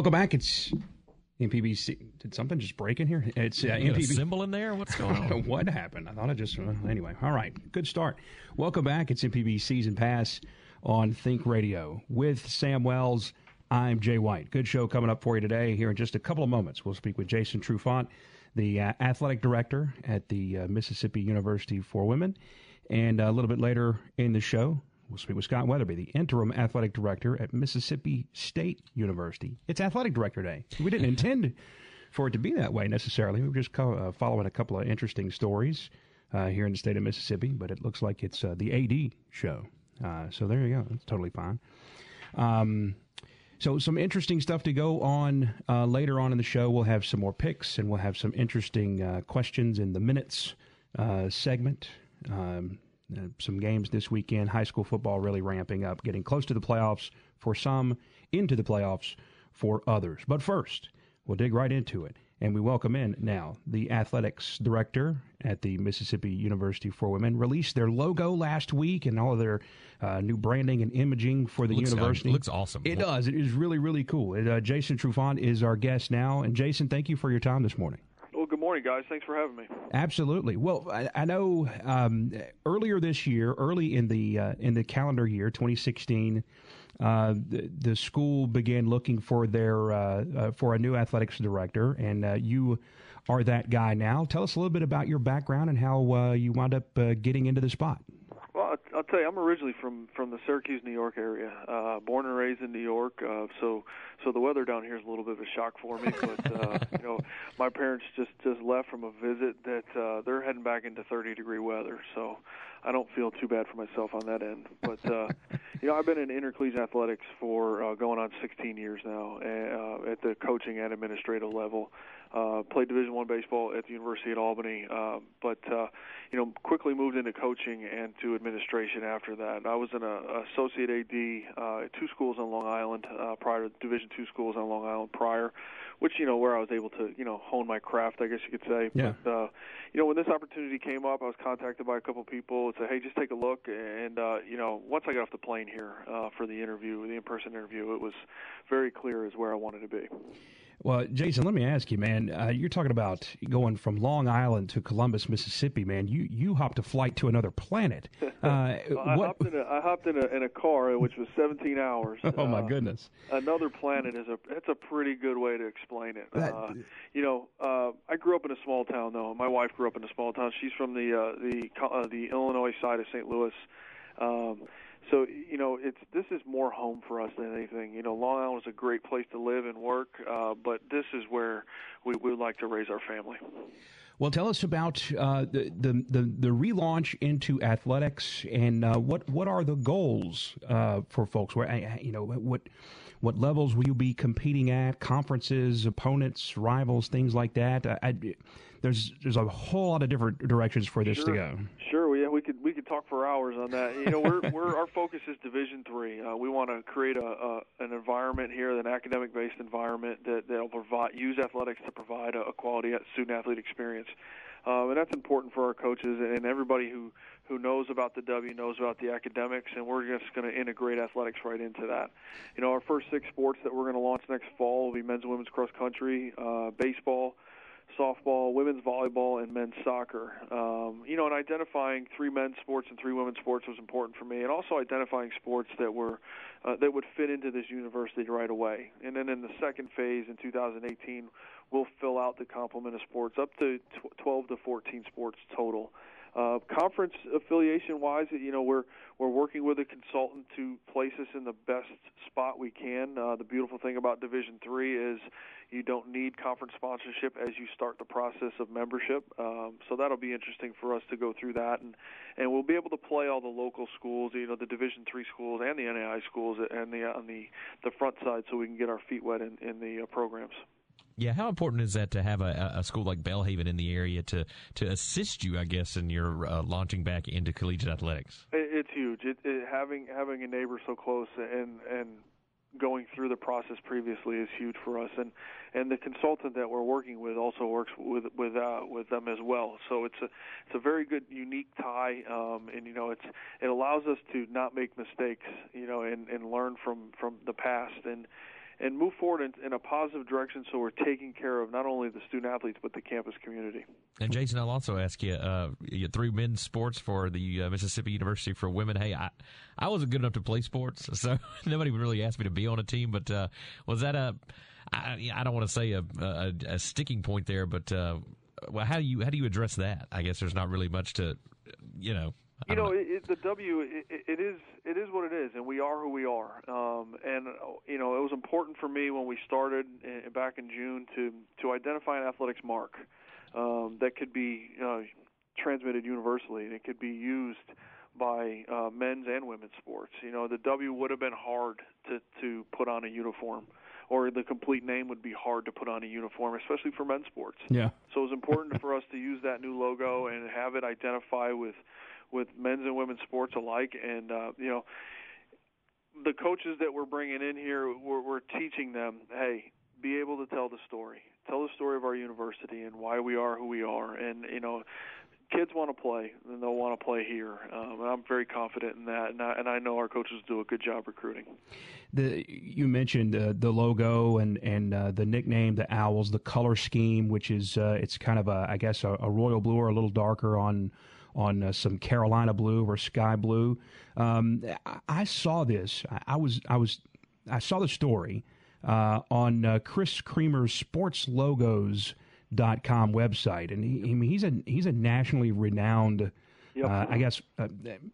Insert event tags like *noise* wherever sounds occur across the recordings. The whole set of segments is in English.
Welcome back. It's MPB. Did something just break in here? It's uh, MPB. symbol in there? What's going *laughs* on? what happened? I thought it just. Uh, anyway, all right. Good start. Welcome back. It's MPB Season Pass on Think Radio with Sam Wells. I'm Jay White. Good show coming up for you today. Here in just a couple of moments, we'll speak with Jason Trufant, the uh, athletic director at the uh, Mississippi University for Women. And uh, a little bit later in the show, we'll speak with Scott Wetherbee, the interim athletic director at Mississippi State University. It's Athletic Director Day. We didn't *laughs* intend for it to be that way necessarily. We were just co- uh, following a couple of interesting stories uh, here in the state of Mississippi, but it looks like it's uh, the AD show. Uh, so there you go. It's totally fine. Um, so some interesting stuff to go on uh, later on in the show. We'll have some more picks and we'll have some interesting uh, questions in the minutes uh, segment. Um, uh, some games this weekend. High school football really ramping up, getting close to the playoffs for some, into the playoffs for others. But first, we'll dig right into it. And we welcome in now the athletics director at the Mississippi University for Women. Released their logo last week and all of their uh, new branding and imaging for the Looks- uh, university. looks awesome. It does. It is really, really cool. And, uh, Jason Trufant is our guest now. And Jason, thank you for your time this morning. Morning, guys. Thanks for having me. Absolutely. Well, I, I know um, earlier this year, early in the uh, in the calendar year 2016, uh, the, the school began looking for their uh, uh, for a new athletics director, and uh, you are that guy now. Tell us a little bit about your background and how uh, you wound up getting into the spot. Well, I'll- I'll tell you, I'm originally from from the Syracuse, New York area. Uh, born and raised in New York, uh, so so the weather down here is a little bit of a shock for me. But uh, *laughs* you know, my parents just just left from a visit that uh, they're heading back into 30 degree weather. So I don't feel too bad for myself on that end. But uh, *laughs* you know, I've been in intercollegiate athletics for uh, going on 16 years now, uh, at the coaching and administrative level. Uh, played Division One baseball at the University at Albany, uh, but uh, you know, quickly moved into coaching and to administration after that. I was an uh, associate AD uh, at two schools on Long Island uh, prior to Division Two schools on Long Island prior, which you know where I was able to you know hone my craft, I guess you could say. Yeah. But uh, you know, when this opportunity came up, I was contacted by a couple people and said, "Hey, just take a look." And uh, you know, once I got off the plane here uh, for the interview, the in-person interview, it was very clear as where I wanted to be. Well, Jason, let me ask you, man. Uh, you're talking about going from Long Island to Columbus, Mississippi, man. You you hopped a flight to another planet. *laughs* Uh, Well, I hopped in a I hopped in a in a car which was 17 hours. *laughs* Oh my Uh, goodness. Another planet is a that's a pretty good way to explain it. That- uh, you know, uh, I grew up in a small town though. My wife grew up in a small town. She's from the uh, the uh, the Illinois side of St. Louis. Um, so you know, it's this is more home for us than anything. You know, Long Island is a great place to live and work, uh, but this is where we we would like to raise our family. Well, tell us about uh, the, the the the relaunch into athletics and uh, what what are the goals uh, for folks? Where you know what what levels will you be competing at? Conferences, opponents, rivals, things like that. I, I, there's there's a whole lot of different directions for this to go. Sure, yeah, we could we could talk for hours on that. You know, we're we're our focus is Division Three. Uh, we want to create a, a an environment here, an academic based environment that that'll provide use athletics to provide a, a quality student athlete experience. Um, and that's important for our coaches and everybody who who knows about the W knows about the academics, and we're just going to integrate athletics right into that. You know, our first six sports that we're going to launch next fall will be men's and women's cross country, uh, baseball, softball, women's volleyball, and men's soccer. Um, you know, and identifying three men's sports and three women's sports was important for me, and also identifying sports that were uh, that would fit into this university right away. And then in the second phase in 2018, we'll fill out the complement of sports up to tw- 12 to 14 sports total. Uh, conference affiliation wise, you know, we're we're working with a consultant to place us in the best spot we can. Uh, the beautiful thing about Division Three is you don't need conference sponsorship as you start the process of membership. Um, so that'll be interesting for us to go through that, and and we'll be able to play all the local schools, you know, the Division Three schools and the NAI schools, and the on the the front side, so we can get our feet wet in in the uh, programs. Yeah, how important is that to have a, a school like Belhaven in the area to to assist you, I guess, in your uh, launching back into collegiate athletics? It's huge. It, it, having having a neighbor so close and and going through the process previously is huge for us, and and the consultant that we're working with also works with with uh, with them as well. So it's a it's a very good unique tie, um, and you know it's it allows us to not make mistakes, you know, and and learn from from the past and and move forward in, in, a positive direction so we're taking care of not only the student athletes but the campus community. And Jason, I'll also ask you, uh, you through men's sports for the uh, Mississippi University for women. Hey, I I wasn't good enough to play sports, *laughs* so nobody really asked me to be on a team. But uh, was that a I, I don't want to say a, a, a, sticking point there, but uh, well, how do you how do you address that? I guess there's not really much to you know you know, it, the W, it, it is it is what it is, and we are who we are. Um, and you know, it was important for me when we started in, back in June to to identify an athletics mark um, that could be uh, transmitted universally, and it could be used by uh, men's and women's sports. You know, the W would have been hard to to put on a uniform or the complete name would be hard to put on a uniform, especially for men's sports. Yeah. So it was important for us to use that new logo and have it identify with with men's and women's sports alike. And uh, you know, the coaches that we're bringing in here, we're, we're teaching them, hey, be able to tell the story, tell the story of our university and why we are who we are, and you know. Kids want to play, and they'll want to play here. Um, and I'm very confident in that, and I, and I know our coaches do a good job recruiting. The you mentioned uh, the logo and and uh, the nickname, the owls, the color scheme, which is uh, it's kind of a I guess a, a royal blue or a little darker on on uh, some Carolina blue or sky blue. Um, I, saw this. I, I, was I was I saw the story uh, on uh, Chris Creamer's sports sportslogos.com website, and he, I mean, he's a he's a nationally renowned. Uh, I guess uh,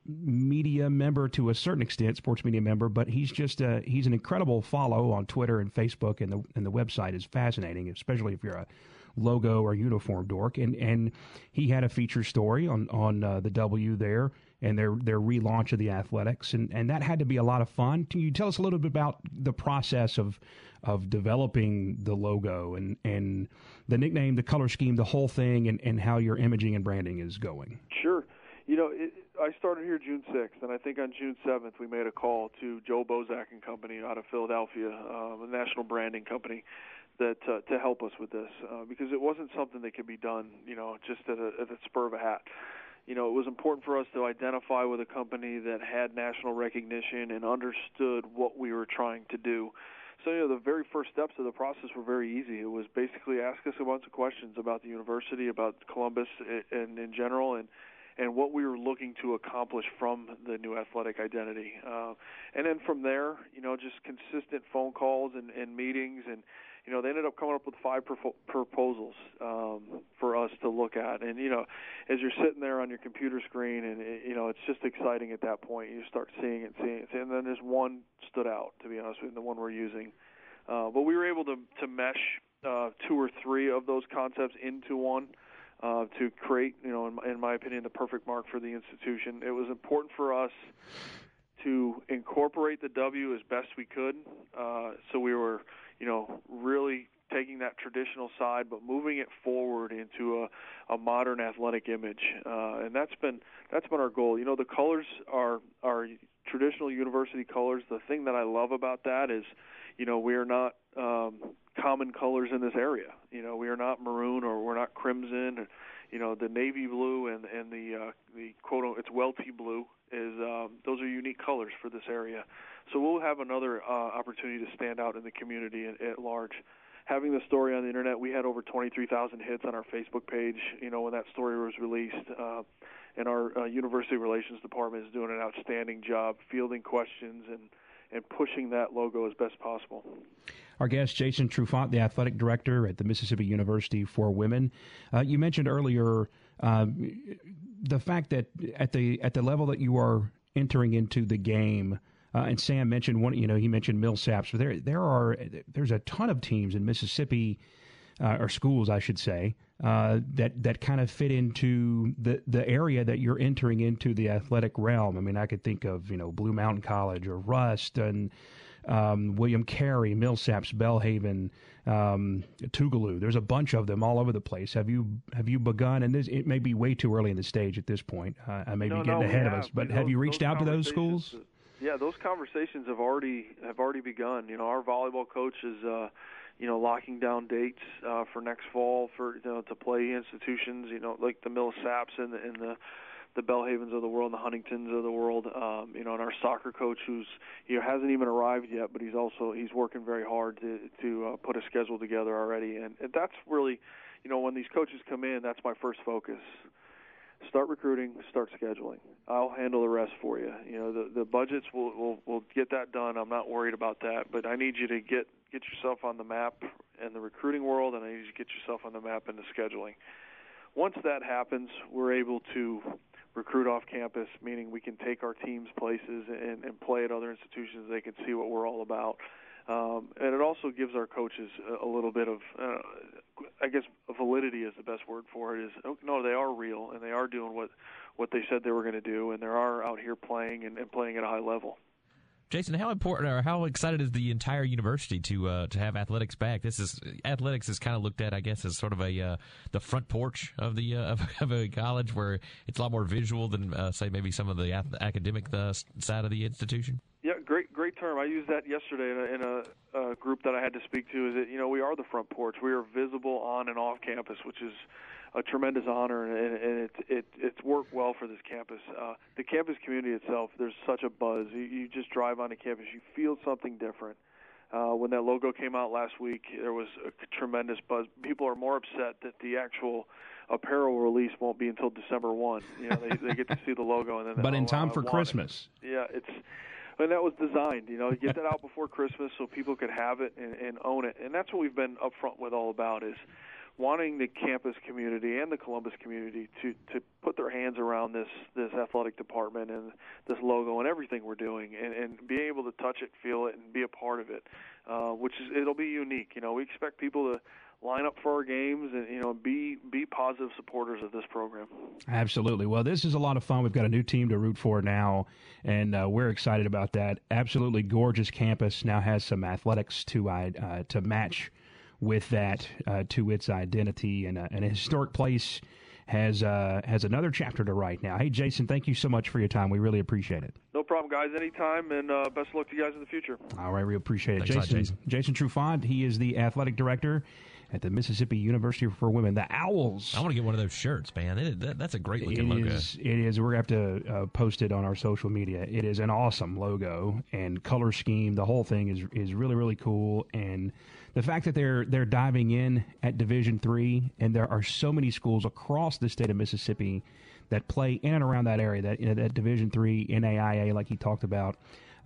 media member to a certain extent, sports media member, but he's just uh, he's an incredible follow on Twitter and Facebook, and the and the website is fascinating, especially if you're a logo or uniform dork, and and he had a feature story on on uh, the W there and their their relaunch of the athletics, and and that had to be a lot of fun. Can you tell us a little bit about the process of of developing the logo and and the nickname, the color scheme, the whole thing, and and how your imaging and branding is going? Sure. You know, it, I started here June 6th, and I think on June 7th we made a call to Joe Bosack and Company out of Philadelphia, uh, a national branding company, that uh, to help us with this uh, because it wasn't something that could be done, you know, just at a, at the spur of a hat. You know, it was important for us to identify with a company that had national recognition and understood what we were trying to do. So, you know, the very first steps of the process were very easy. It was basically ask us a bunch of questions about the university, about Columbus, and in general, and and what we were looking to accomplish from the new athletic identity. Uh, and then from there, you know, just consistent phone calls and, and meetings and you know, they ended up coming up with five proposals um, for us to look at. And you know, as you're sitting there on your computer screen, and you know, it's just exciting at that point. You start seeing it, seeing it, and then there's one stood out. To be honest with you, the one we're using. Uh, but we were able to to mesh uh, two or three of those concepts into one. Uh, to create, you know, in my, in my opinion, the perfect mark for the institution. It was important for us to incorporate the W as best we could. Uh, so we were you know, really taking that traditional side but moving it forward into a, a modern athletic image. Uh, and that's been that's been our goal. You know, the colors are are traditional university colors. The thing that I love about that is, you know, we are not um, common colors in this area. You know, we are not maroon or we're not crimson. Or, you know, the navy blue and and the uh, the quote it's Welty blue is um, those are unique colors for this area. So we'll have another uh, opportunity to stand out in the community at, at large. Having the story on the internet, we had over 23,000 hits on our Facebook page. You know when that story was released, uh, and our uh, university relations department is doing an outstanding job fielding questions and and pushing that logo as best possible. Our guest, Jason Trufant, the athletic director at the Mississippi University for Women. Uh, you mentioned earlier uh, the fact that at the at the level that you are entering into the game. Uh, and Sam mentioned one. You know, he mentioned Millsaps. But there, there are there's a ton of teams in Mississippi, uh, or schools, I should say, uh, that that kind of fit into the the area that you're entering into the athletic realm. I mean, I could think of you know Blue Mountain College or Rust and um, William Carey, Millsaps, Belhaven, um, Tougaloo. There's a bunch of them all over the place. Have you have you begun? And this, it may be way too early in the stage at this point. Uh, I may no, be getting no, ahead of us, but those, have you reached out to those schools? Yeah, those conversations have already have already begun. You know, our volleyball coach is, uh, you know, locking down dates uh, for next fall for you know to play institutions. You know, like the Millsaps and the, and the the Belhavens of the world, the Huntingdons of the world. Um, you know, and our soccer coach, who's you know hasn't even arrived yet, but he's also he's working very hard to to uh, put a schedule together already, and, and that's really, you know, when these coaches come in, that's my first focus. Start recruiting, start scheduling. I'll handle the rest for you. You know, the the budgets will will will get that done. I'm not worried about that, but I need you to get get yourself on the map in the recruiting world, and I need you to get yourself on the map in the scheduling. Once that happens, we're able to recruit off campus, meaning we can take our teams places and, and play at other institutions. They can see what we're all about. Um, and it also gives our coaches a, a little bit of, uh, I guess, validity is the best word for it. Is oh, no, they are real and they are doing what what they said they were going to do, and they are out here playing and, and playing at a high level. Jason, how important or how excited is the entire university to uh, to have athletics back? This is athletics is kind of looked at, I guess, as sort of a uh, the front porch of the uh, *laughs* of, of a college where it's a lot more visual than uh, say maybe some of the academic uh, side of the institution. Yeah, great, great term. I used that yesterday in a, in a, a group that I had to speak to. Is that you know we are the front porch. We are visible on and off campus, which is a tremendous honor, and, and it, it it's worked well for this campus. Uh, the campus community itself, there's such a buzz. You, you just drive onto campus, you feel something different. Uh, when that logo came out last week, there was a tremendous buzz. People are more upset that the actual apparel release won't be until December one. You know, they, they get to see the logo, and then *laughs* But oh, in time I for want it. Christmas. Yeah, it's and that was designed, you know, get *laughs* that out before Christmas so people could have it and, and own it. And that's what we've been upfront with all about is wanting the campus community and the Columbus community to to put their hands around this this athletic department and this logo and everything we're doing and and be able to touch it, feel it, and be a part of it, uh, which is it'll be unique. You know, we expect people to line up for our games and you know be be positive supporters of this program. Absolutely. Well, this is a lot of fun. We've got a new team to root for now, and uh, we're excited about that. Absolutely gorgeous campus now has some athletics to uh, to match with that uh, to its identity, and, uh, and a historic place has uh, has another chapter to write now. Hey, Jason, thank you so much for your time. We really appreciate it. No problem, guys. Anytime, and uh, best of luck to you guys in the future. All right, we appreciate it. Thanks a lot, Jason, Jason Trufant, he is the athletic director at the Mississippi University for Women, the Owls. I want to get one of those shirts, man. It, that, that's a great It looking logo. is. It is. We're going to have to uh, post it on our social media. It is an awesome logo and color scheme. The whole thing is is really really cool. And the fact that they're they're diving in at Division three, and there are so many schools across the state of Mississippi that play in and around that area. That you know, that Division three NAIA, like he talked about.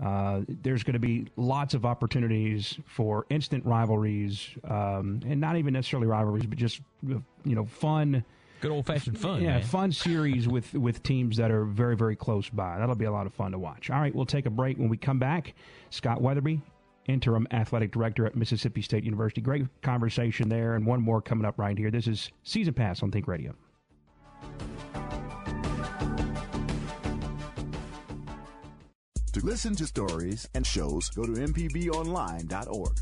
Uh, there's going to be lots of opportunities for instant rivalries, um, and not even necessarily rivalries, but just you know fun Good old fashioned fun. yeah, man. fun series with with teams that are very very close by. That'll be a lot of fun to watch. All right, we'll take a break. When we come back, Scott Wetherbee, interim athletic director at Mississippi State University. Great conversation there, and one more coming up right here. This is Season Pass on Think Radio. To listen to stories and shows, go to mpbonline.org.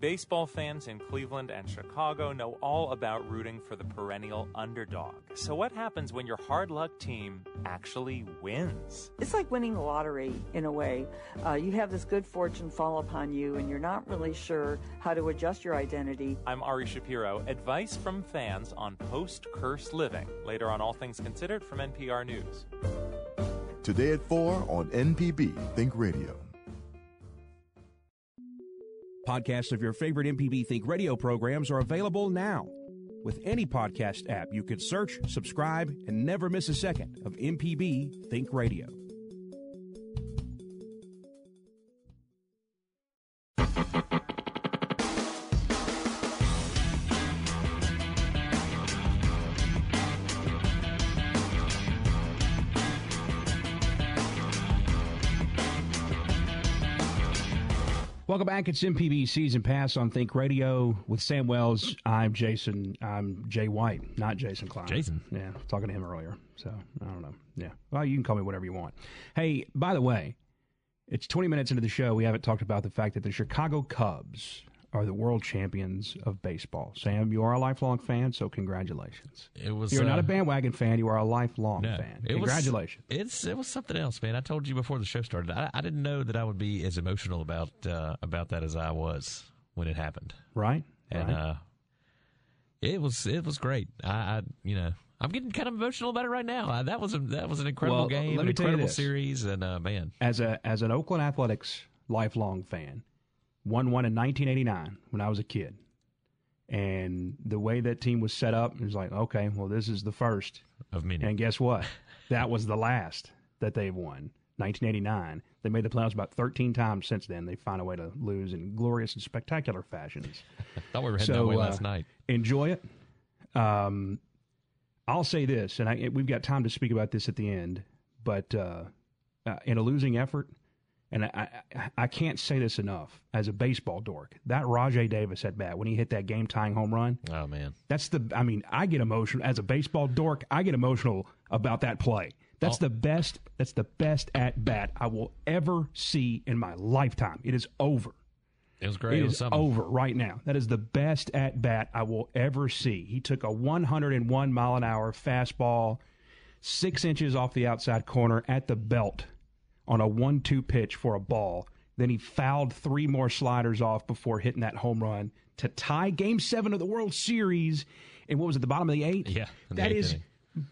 Baseball fans in Cleveland and Chicago know all about rooting for the perennial underdog. So, what happens when your hard luck team actually wins? It's like winning the lottery in a way. Uh, you have this good fortune fall upon you, and you're not really sure how to adjust your identity. I'm Ari Shapiro. Advice from fans on post curse living. Later on All Things Considered from NPR News. Today at 4 on MPB Think Radio. Podcasts of your favorite MPB Think Radio programs are available now. With any podcast app, you can search, subscribe, and never miss a second of MPB Think Radio. Welcome back. It's MPB Season Pass on Think Radio with Sam Wells. I'm Jason. I'm Jay White, not Jason Klein. Jason. Yeah, talking to him earlier. So I don't know. Yeah. Well, you can call me whatever you want. Hey, by the way, it's 20 minutes into the show. We haven't talked about the fact that the Chicago Cubs are the world champions of baseball. Sam, you are a lifelong fan, so congratulations. It was. You're uh, not a bandwagon fan. You are a lifelong no, fan. it was- Congratulations. it's it was something else, man. I told you before the show started. I, I didn't know that I would be as emotional about uh, about that as I was when it happened, right? and right. uh, it was it was great. I, I you know. I'm getting kind of emotional about it right now. Uh, that was a, that was an incredible Well, game, let an me tell you incredible series, and uh, man, as a as an Oakland Athletics lifelong fan, won one in 1989 when I was a kid, and the way that team was set up, it was like, okay, well, this is the first, of many. and guess what? that was the last that they've won. 1989. They made the playoffs about 13 times since then. They find a way to lose in glorious and spectacular fashions. *laughs* thought we were heading So, that way uh, last night. Enjoy it. Um, I'll say this, and I, we've got time to speak about this at the end, but uh, uh, in a losing effort, and I, I, I can't say this enough as a baseball dork, that Rajai Davis at bat when he hit that game tying home run, Oh man, that's the, I mean, I get emotional as a baseball dork, I get emotional about that play. That's Oh. the best, that's the best at bat I will ever see in my lifetime. It is over. it was great. It It was is something. over right now. That is the best at bat I will ever see. He took a 101 mile an hour fastball, six inches off the outside corner at the belt on a 1 2 pitch for a ball. Then he fouled three more sliders off before hitting that home run to tie game seven of the World Series. And what was it, the bottom of the eighth? Yeah, That is. inning.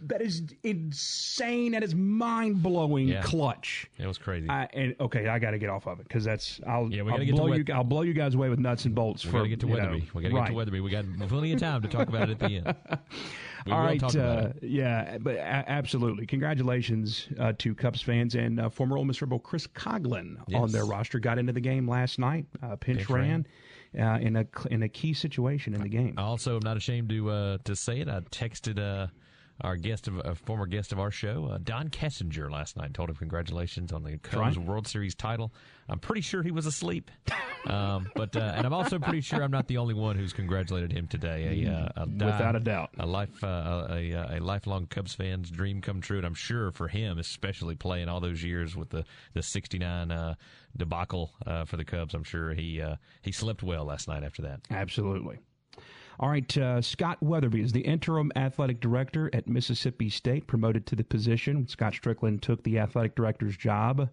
That is insane. That is mind blowing Yeah. clutch. It was crazy. I, and okay, I got to get off of it because that's I'll, Yeah, we I'll gotta get to blow you. I'll blow you guys away with nuts and bolts. we got to get to you know, Wetherbee. we got to right. get to Wetherbee. We got plenty of time to talk about it at the end. *laughs* We All right, uh, yeah, but a- absolutely. Congratulations uh, to Cubs fans and uh, former Ole Miss Rebel Chris Coghlan on their roster. Got into the game last night. Uh, pinch, Pinch ran. Uh, in a in a key situation in the game. Also, I'm not ashamed to uh, to say it. I texted uh, our guest of a former guest of our show, uh, Don Kessinger, last night. Told him congratulations on the Cubs right. World Series title. I'm pretty sure he was asleep, um, but uh, and I'm also pretty sure I'm not the only one who's congratulated him today. A, uh, a Without a doubt. a life uh, a, a, a lifelong Cubs fan's dream come true, and I'm sure for him, especially playing all those years with the the '69 uh, debacle uh, for the Cubs, I'm sure he uh, he slept well last night after that. Absolutely. All right, uh, Scott Wetherbee is the interim athletic director at Mississippi State, promoted to the position. Scott Stricklin took the athletic director's job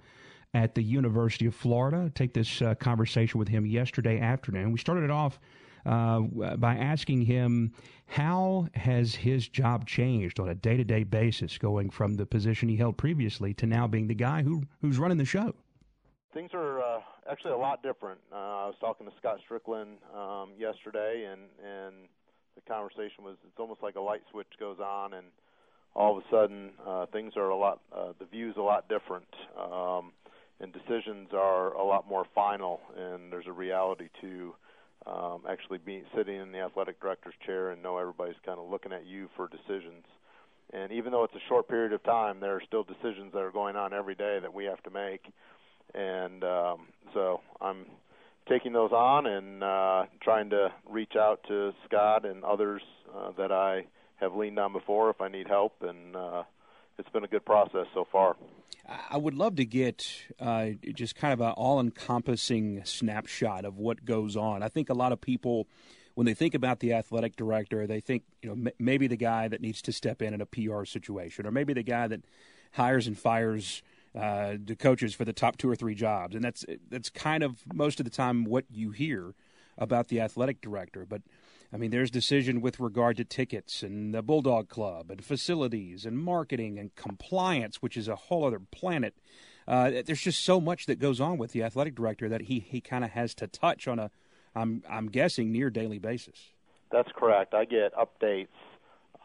at the University of Florida. Take this uh, conversation with him yesterday afternoon. We started it off uh, by asking him how has his job changed on a day-to-day basis, going from the position he held previously to now being the guy who who's running the show. things are uh, actually a lot different. Uh, I was talking to Scott Stricklin um, yesterday, and and the conversation was it's almost like a light switch goes on, and all of a sudden uh, things are a lot uh, the views a lot different, um, and decisions are a lot more final, and there's a reality to um, actually being sitting in the athletic director's chair and know everybody's kind of looking at you for decisions. And even though it's a short period of time, there are still decisions that are going on every day that we have to make and um, so I'm taking those on and uh, trying to reach out to Scott and others uh, that I have leaned on before if I need help, and uh, it's been a good process so far. I would love to get uh, just kind of an all encompassing snapshot of what goes on. I think a lot of people, when they think about the athletic director, they think, you know, m- maybe the guy that needs to step in in a PR situation, or maybe the guy that hires and fires uh, the coaches for the top two or three jobs. And that's, that's kind of most of the time what you hear about the athletic director. But I mean, there's decision with regard to tickets and the Bulldog Club and facilities and marketing and compliance, which is a whole other planet. Uh, there's just so much that goes on with the athletic director that he, he kind of has to touch on a, I'm I'm guessing near daily basis. That's correct. I get updates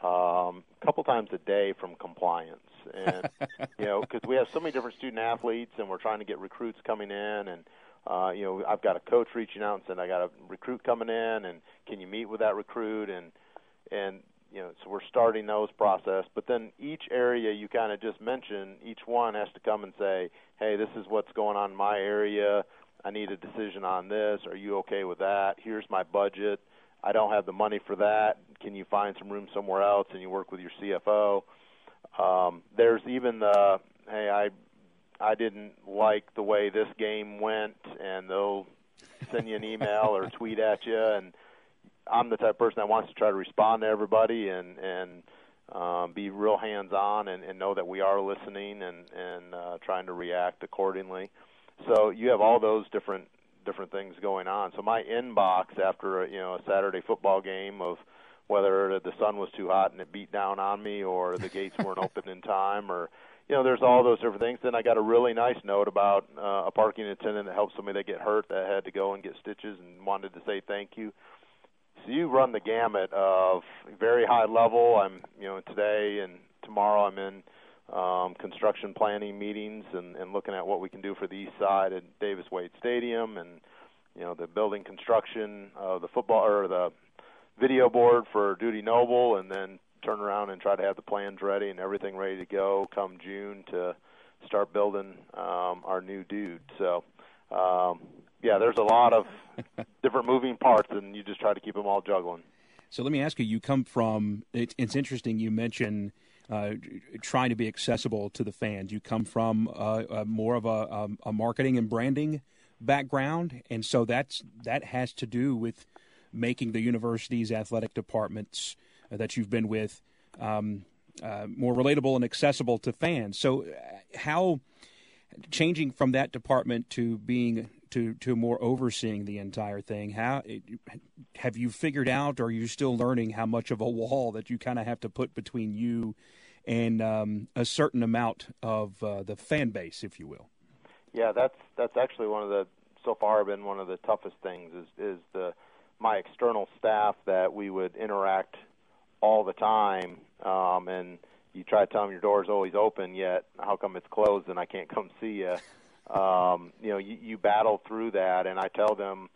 um, a couple times a day from compliance, and *laughs* you know, because we have so many different student athletes, and we're trying to get recruits coming in, and uh, you know, I've got a coach reaching out and saying I got a recruit coming in, and can you meet with that recruit, and and you know, so we're starting those process. But then each area you kind of just mentioned, each one has to come and say, hey, this is what's going on in my area. I need a decision on this. Are you okay with that? Here's my budget. I don't have the money for that. Can you find some room somewhere else? And you work with your CFO. Um, there's even the hey, I I didn't like the way this game went, and they'll send you an email or *laughs* tweet at you. And I'm the type of person that wants to try to respond to everybody and and um, be real hands-on and, and know that we are listening and and uh, trying to react accordingly. So you have all those different different things going on. So my inbox after a, you know a Saturday football game of whether the sun was too hot and it beat down on me or the gates weren't *laughs* open in time or you know there's all those different things. Then i got a really nice note about uh, a parking attendant that helped somebody that get hurt that had to go and get stitches and wanted to say thank you. So you run the gamut of very high level. I'm you know today and tomorrow i'm in um, construction planning meetings and, and looking at what we can do for the east side at Davis Wade Stadium and you know the building construction of the football or the video board for Dudy Noble and then turn around and try to have the plans ready and everything ready to go come June to start building um, our new Dudy. So um, yeah, there's a lot of *laughs* different moving parts and you just try to keep them all juggling. So let me ask you, you come from, it, it's interesting you mentioned – uh, trying to be accessible to the fans. You come from uh, a more of a, a, a, marketing and branding background, and so that's that has to do with making the university's athletic departments uh, that you've been with um, uh, more relatable and accessible to fans. So, uh, how changing from that department to being to to more overseeing the entire thing how have you figured out or are you still learning how much of a wall that you kind of have to put between you and um, a certain amount of uh, the fan base, if you will. Yeah, that's that's actually one of the so far been one of the toughest things is is the my external staff that we would interact all the time, um, and you try to tell them your door is always open, yet how come it's closed and I can't come see you? Um, you know, you, you battle through that, and I tell them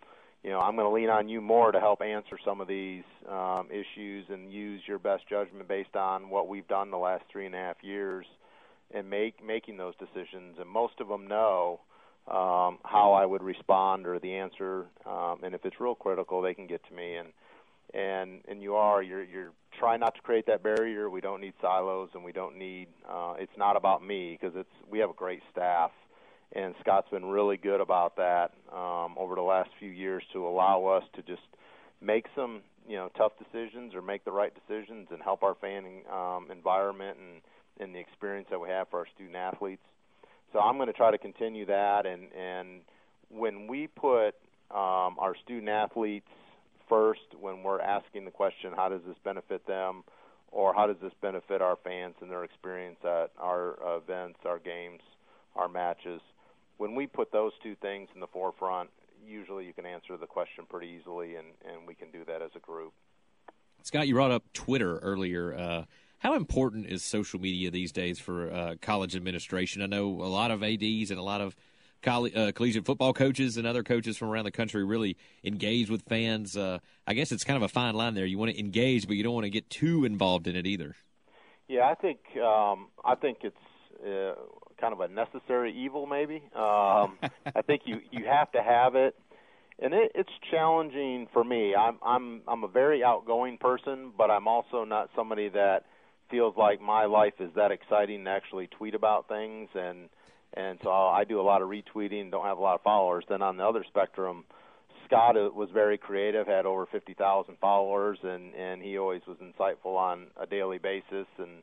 you know, I'm going to lean on you more to help answer some of these um, issues and use your best judgment based on what we've done the last three and a half years and make making those decisions. And most of them know um, how I would respond or the answer. Um, and if it's real critical, they can get to me. And and and you are you're you're trying not to create that barrier. We don't need silos, and we don't need. Uh, it's not about me because it's we have a great staff and Scott's been really good about that um, over the last few years to allow us to just make some you know tough decisions or make the right decisions and help our fan um, environment and and the experience that we have for our student athletes. So I'm going to try to continue that and and when we put um, our student athletes first when we're asking the question how does this benefit them or how does this benefit our fans and their experience at our events, our games, our matches when we put those two things in the forefront, usually you can answer the question pretty easily, and, and we can do that as a group. Scott, you brought up Twitter earlier. Uh, how important is social media these days for uh, college administration? I know a lot of ADs and a lot of uh, collegiate football coaches and other coaches from around the country really engage with fans. Uh, I guess it's kind of a fine line there. You want to engage, but you don't want to get too involved in it either. Yeah, I think um, I think it's uh, kind of a necessary evil, maybe. Um, I think you you have to have it, and it, it's challenging for me. I'm I'm I'm a very outgoing person, but I'm also not somebody that feels like my life is that exciting to actually tweet about things, and and so I do a lot of retweeting, don't have a lot of followers. Then on the other spectrum. Scott was very creative, had over 50,000 followers, and and he always was insightful on a daily basis, and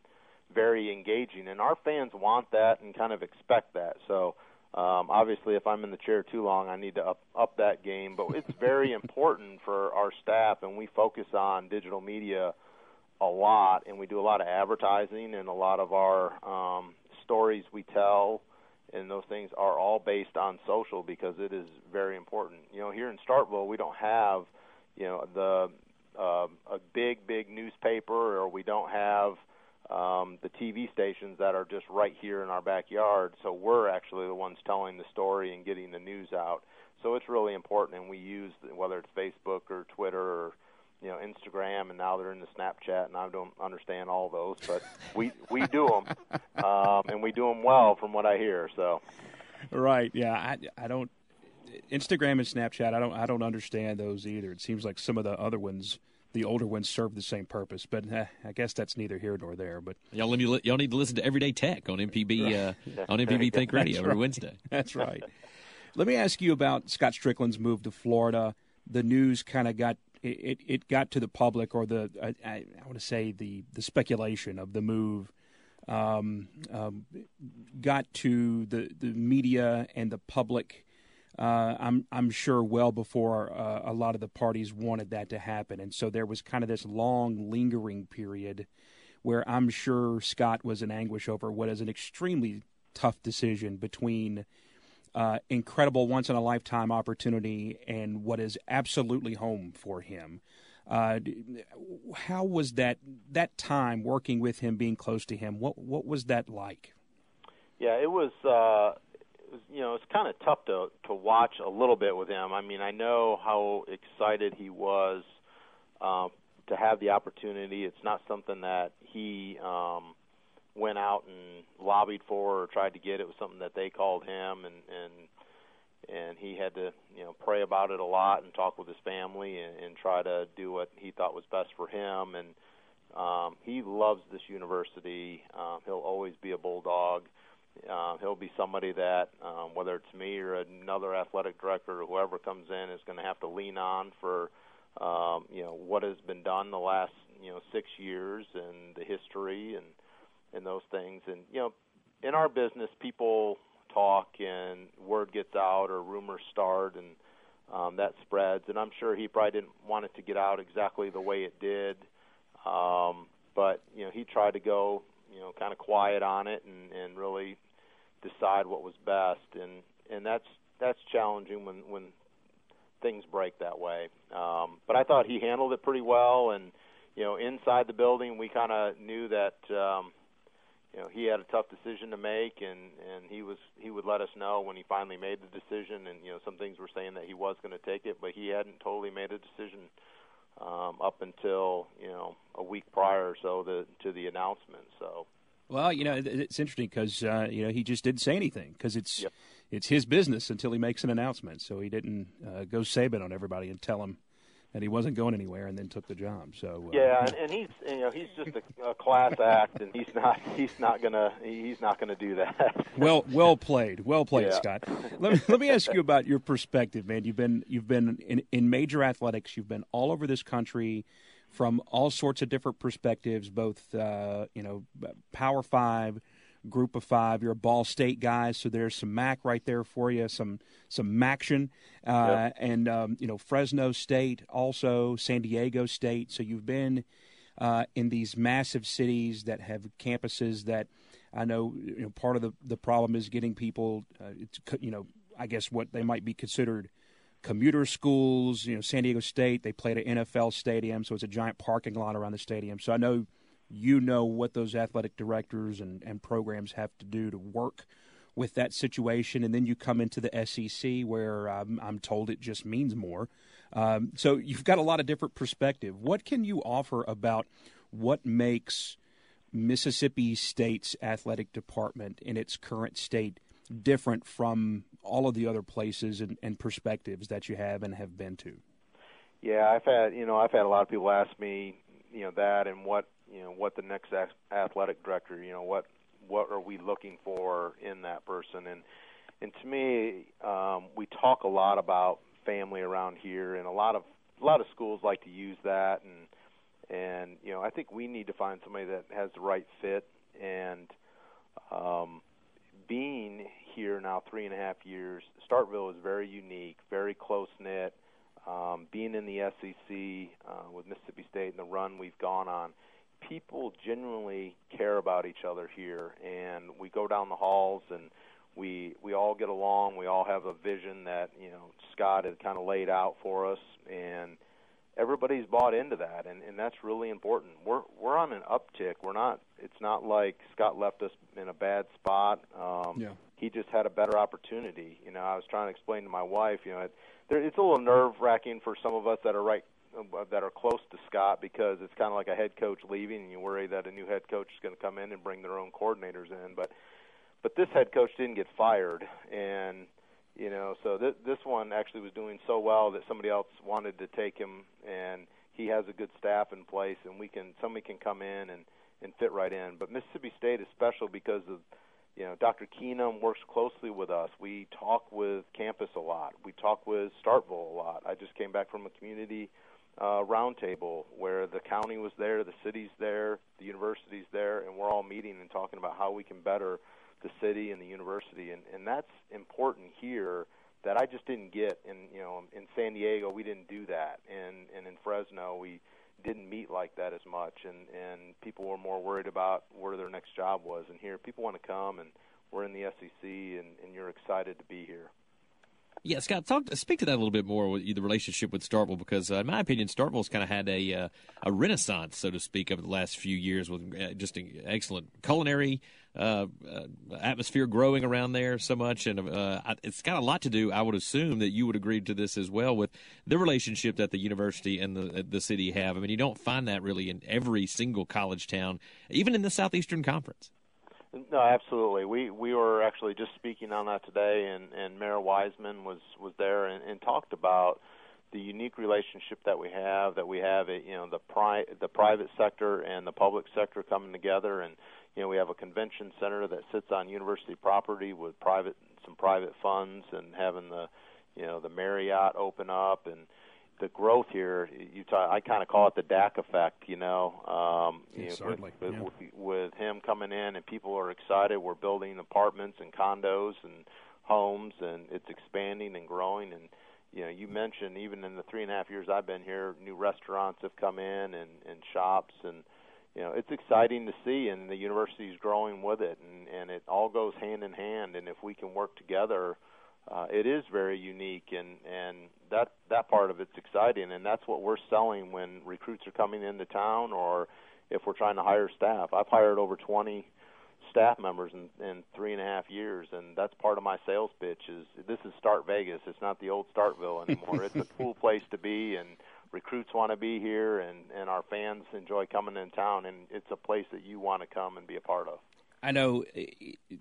very engaging, and our fans want that and kind of expect that. So um, obviously, if I'm in the chair too long, I need to up up that game. But it's very *laughs* important for our staff, and we focus on digital media a lot, and we do a lot of advertising, and a lot of our um, stories we tell and those things are all based on social because it is very important. You know, here in Starkville, we don't have, you know, the uh, a big big newspaper, or we don't have um, the TV stations that are just right here in our backyard. So we're actually the ones telling the story and getting the news out. So it's really important, and we use whether it's Facebook or Twitter or you know Instagram, and now they're in the Snapchat, and I don't understand all those, but we we do them, *laughs* um, and we do them well, from what I hear. So, right, yeah, I I don't Instagram and Snapchat, I don't I don't understand those either. It seems like some of the other ones, the older ones, serve the same purpose. But eh, I guess that's neither here nor there. But y'all let me y'all need to listen to Everyday Tech on MPB uh, on MPB Think Radio every right. Wednesday. *laughs* That's right. let me ask you about Scott Stricklin's move to Florida. The news kind of got it, it got to the public, or the I, I want to say the the speculation of the move um, um, got to the the media and the public. Uh, I'm I'm sure well before uh, a lot of the parties wanted that to happen, and so there was kind of this long lingering period where I'm sure Scott was in anguish over what is an extremely tough decision between uh, incredible once in a lifetime opportunity and what is absolutely home for him. Uh, how was that that time working with him, being close to him? What what was that like? Yeah, it was. Uh, it was you know, it's kind of tough to to watch a little bit with him. I mean, I know how excited he was uh, to have the opportunity. It's not something that he um, went out and lobbied for or tried to get. It was something that they called him, and and and he had to you know pray about it a lot and talk with his family and, and try to do what he thought was best for him. And um, he loves this university. Um, he'll always be a bulldog. Uh, he'll be somebody that, um, whether it's me or another athletic director or whoever comes in, is going to have to lean on for, um, you know, what has been done the last, you know, six years and the history and and those things. And you know, in our business, people talk and word gets out or rumors start and um, that spreads. And I'm sure he probably didn't want it to get out exactly the way it did. Um, but you know, he tried to go, you know, kind of quiet on it and, and really decide what was best. And and that's that's challenging when when things break that way. Um, but I thought he handled it pretty well. And you know, inside the building, we kind of knew that. Um, you know he had a tough decision to make and and he was he would let us know when he finally made the decision and you know some things were saying that he was going to take it but he hadn't totally made a decision um up until you know a week prior or so the, to the announcement so well you know it's interesting because uh you know he just didn't say anything because it's yep. it's his business until he makes an announcement so he didn't uh, go Saban on everybody and tell him that he wasn't going anywhere and then took the job. So uh, yeah, and, and he's you know he's just a, a class act, and he's not he's not gonna he's not gonna do that. *laughs* well, well played, well played, yeah. Scott. Let me let me ask you about your perspective, man. You've been you've been in, in major athletics. You've been all over this country from all sorts of different perspectives, both uh, you know Power Five group of five. You're a Ball State guy, so there's some MAC right there for you, some some MACtion, uh, yep. and um, you know Fresno State, also San Diego State. So you've been uh, in these massive cities that have campuses that I know. You know, part of the the problem is getting people. Uh, it's you know, I guess what they might be considered commuter schools. You know, San Diego State they play at an NFL stadium, so it's a giant parking lot around the stadium. So I know you know what those athletic directors and, and programs have to do to work with that situation. And then you come into the SEC where um, I'm told it just means more. Um, so you've got a lot of different perspective. What can you offer about what makes Mississippi State's athletic department in its current state different from all of the other places and, and perspectives that you have and have been to? Yeah, I've had you know I've had a lot of people ask me you know that and what you know what the next athletic director you know what what are we looking for in that person? And and to me um we talk a lot about family around here and a lot of a lot of schools like to use that. And and you know I think we need to find somebody that has the right fit. And um being here now three and a half years Starkville is very unique very close knit. Um, being in the SEC uh, with Mississippi State and the run we've gone on, people genuinely care about each other here, and we go down the halls and we we all get along. We all have a vision that you know Scott had kind of laid out for us, and everybody's bought into that, and and that's really important. We're we're on an uptick. We're not. It's not like Scott left us in a bad spot. Um, yeah. He just had a better opportunity. You know, I was trying to explain to my wife. You know, it, there, it's a little nerve wracking for some of us that are right Uh, that are close to Scott because it's kind of like a head coach leaving, and you worry that a new head coach is going to come in and bring their own coordinators in. But but this head coach didn't get fired, and you know, so th- this one actually was doing so well that somebody else wanted to take him, and he has a good staff in place, and we can somebody can come in and and fit right in. But Mississippi State is special because of you know, Dr. Keenum works closely with us. We talk with campus a lot. We talk with Starkville a lot. I just came back from a community uh, roundtable where the county was there, the city's there, the university's there, and we're all meeting and talking about how we can better the city and the university. And, and that's important here that I just didn't get in you know in San Diego. We didn't do that, and and in Fresno we didn't meet like that as much, and and people were more worried about where their next job was. And here, people want to come, and we're in the SEC, and and you're excited to be here. Yeah, Scott, talk speak to that a little bit more with the relationship with Starkville because, uh, in my opinion, Starkville's kind of had a uh, a renaissance, so to speak, over the last few years with uh, just an excellent culinary uh, uh, atmosphere growing around there so much, and uh, it's got a lot to do. I would assume that you would agree to this as well with the relationship that the university and the the city have. I mean, you don't find that really in every single college town, even in the Southeastern Conference. No, absolutely. We we were actually just speaking on that today, and and Mayor Wiseman was was there and, and talked about the unique relationship that we have. That we have, a, you know, the pri- the private sector and the public sector coming together, and you know, we have a convention center that sits on university property with private some private funds, and having the you know the Marriott open up and the growth here, you I kind of call it the Dak effect. You know, um, yeah, you know, certainly. with, yeah. with, with him coming in and people are excited. We're building apartments and condos and homes, and it's expanding and growing. And you know, you mentioned even in the three and a half years I've been here, new restaurants have come in and and shops, and you know, it's exciting to see. And the university's growing with it, and and it all goes hand in hand. And if we can work together uh, it is very unique, and and that that part of it's exciting, and that's what we're selling when recruits are coming into town, or if we're trying to hire staff. I've hired over 20 staff members in, in three and a half years, and that's part of my sales pitch. Is this is Stark Vegas? It's not the old Starkville anymore. it's a *laughs* cool place to be, and recruits want to be here, and and our fans enjoy coming in town, and it's a place that you want to come and be a part of. I know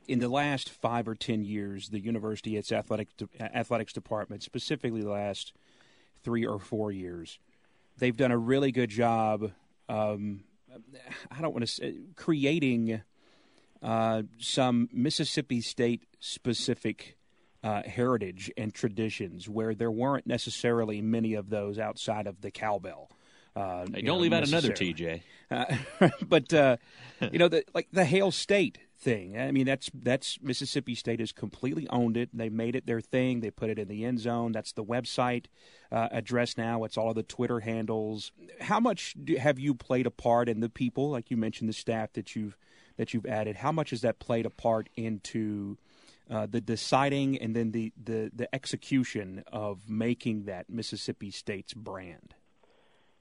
in the last five or ten years, the university, its athletic athletics department, specifically the last three or four years, they've done a really good job. Um, I don't want to say creating uh, some Mississippi State specific uh, heritage and traditions where there weren't necessarily many of those outside of the cowbell. Uh, hey, don't know, leave out another TJ. Uh, *laughs* but uh, you know, the, like the Hail State thing. I mean, that's that's Mississippi State has completely owned it. They made it their thing. They put it in the end zone. That's the website uh, address now. It's all of the Twitter handles. How much do, have you played a part in the people, like you mentioned, the staff that you've that you've added? How much has that played a part into uh, the deciding and then the, the, the execution of making that Mississippi State's brand?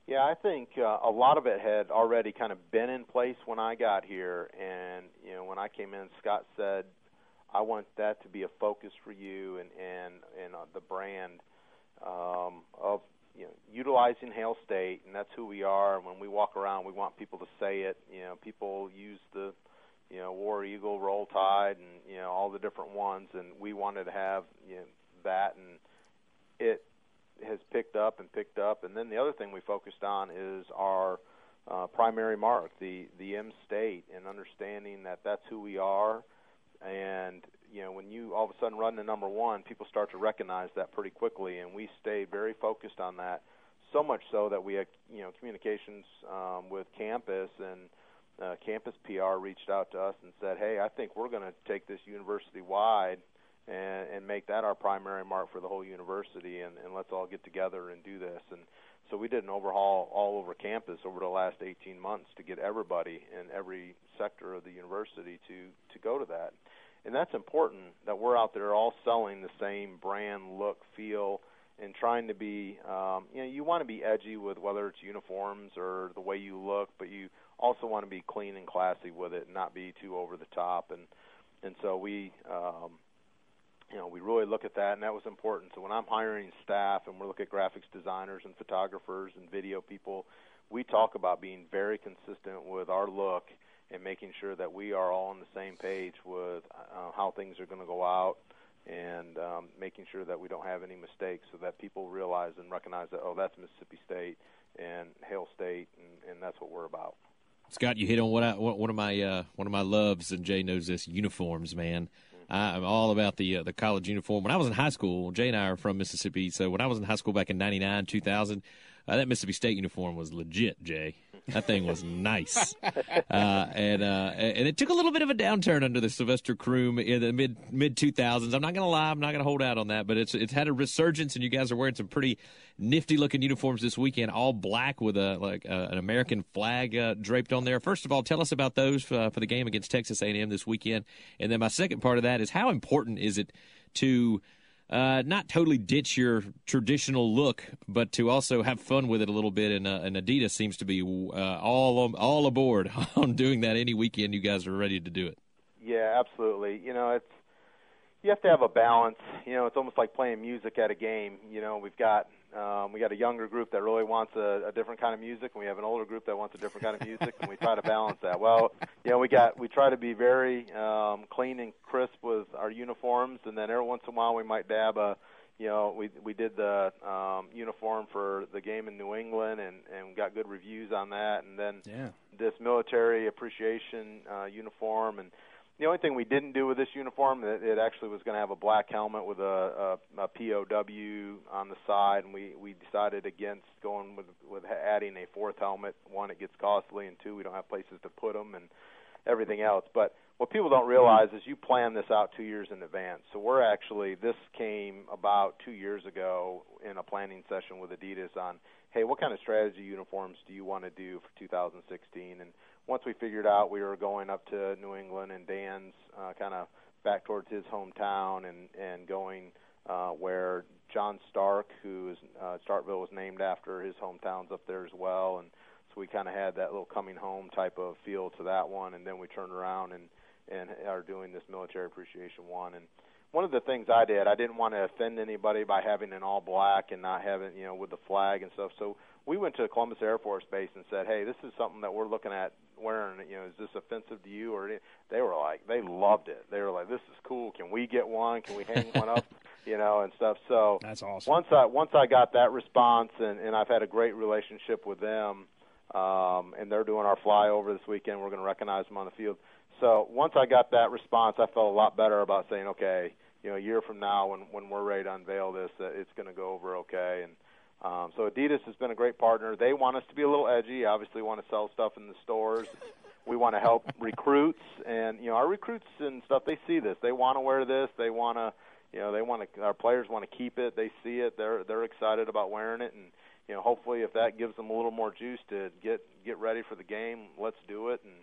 Yeah, I think uh, a lot of it had already kind of been in place when I got here, and you know, when I came in, Scott said, "I want that to be a focus for you and and and uh, the brand um, of you know utilizing Hail State, and that's who we are. When we walk around, we want people to say it. You know, people use the you know War Eagle, Roll Tide, and you know all the different ones, and we wanted to have you know that, and it has picked up and picked up. And then the other thing we focused on is our uh, primary mark, the the M state, and understanding that that's who we are. And you know, when you all of a sudden run the number one, people start to recognize that pretty quickly. And we stayed very focused on that, so much so that we had you know communications um, with campus and. Uh, campus PR reached out to us and said, "Hey, I think we're going to take this university wide and, and make that our primary mark for the whole university, and, and let's all get together and do this. And so we did an overhaul all over campus over the last 18 months to get everybody in every sector of the university to to go to that. And that's important that we're out there all selling the same brand, look, feel, and trying to be. Um, you know, you want to be edgy with whether it's uniforms or the way you look, but you also want to be clean and classy with it, and not be too over the top. And and so we um, you know, we really look at that, and that was important. So when I'm hiring staff, and we look at graphics designers and photographers and video people, we talk about being very consistent with our look and making sure that we are all on the same page with uh, how things are going to go out, and um, making sure that we don't have any mistakes, so that people realize and recognize that oh, that's Mississippi State and Hail State, and, and that's what we're about. Scott, you hit on what I one of my uh, one of my loves, and Jay knows this: uniforms, man. I'm all about the uh, the college uniform. When I was in high school, Jay and I are from Mississippi, so when I was in high school back in '99, 2000, uh, that Mississippi State uniform was legit, Jay. That thing was nice, *laughs* uh, and uh, and it took a little bit of a downturn under the Sylvester Croom in the mid mid 2000s. I'm not gonna lie, I'm not gonna hold out on that, but it's it's had a resurgence, and you guys are wearing some pretty nifty looking uniforms this weekend, all black with a like uh, an American flag uh, draped on there. First of all, tell us about those for, uh, for the game against Texas A&M this weekend, and then my second part of that is how important is it to uh, not totally ditch your traditional look, but to also have fun with it a little bit. And, uh, and Adidas seems to be uh, all all aboard *laughs* on doing that any weekend. You guys are ready to do it. Yeah, absolutely. You know, it's you have to have a balance. You know, it's almost like playing music at a game. You know, we've got um, we got a younger group that really wants a, a different kind of music, and we have an older group that wants a different kind of music, and we try to balance that. Well, you know, we got we try to be very um, clean and crisp with our uniforms, and then every once in a while we might dab a, you know, we we did the um, uniform for the game in New England, and and got good reviews on that, and then yeah. this military appreciation uh, uniform and the only thing we didn't do with this uniform, it, it actually was going to have a black helmet with a, a, a POW on the side, and we we decided against going with with adding a fourth helmet. One, it gets costly, and two, we don't have places to put them and everything else. But what people don't realize is you plan this out two years in advance. So we're actually this came about two years ago in a planning session with Adidas on, hey, what kind of strategy uniforms do you want to do for 2016? And once we figured out we were going up to New England and Dan's uh, kind of back towards his hometown and and going uh, where John Stark, who is uh, Starkville was named after his hometown's up there as well, and so we kind of had that little coming home type of feel to that one, and then we turned around and and are doing this military appreciation one. And one of the things I did, I didn't want to offend anybody by having an all black and not having, you know, with the flag and stuff. So we went to Columbus Air Force Base and said, "Hey, this is something that we're looking at wearing. You know, is this offensive to you?" Or they were like, they loved it. They were like, "This is cool. Can we get one? Can we hang one up?" *laughs* You know, and stuff. So that's awesome. Once I once I got that response, and and I've had a great relationship with them, um, and they're doing our flyover this weekend. We're going to recognize them on the field. So once I got that response, I felt a lot better about saying, okay, you know, a year from now when when we're ready to unveil this, that it's going to go over okay. And um, so Adidas has been a great partner. They want us to be a little edgy. Obviously, want to sell stuff in the stores. we want to help *laughs* recruits, and you know, our recruits and stuff. They see this. They want to wear this. They want to, you know, they want to. Our players want to keep it. They see it. They're they're excited about wearing it, and you know, hopefully, if that gives them a little more juice to get get ready for the game, let's do it. And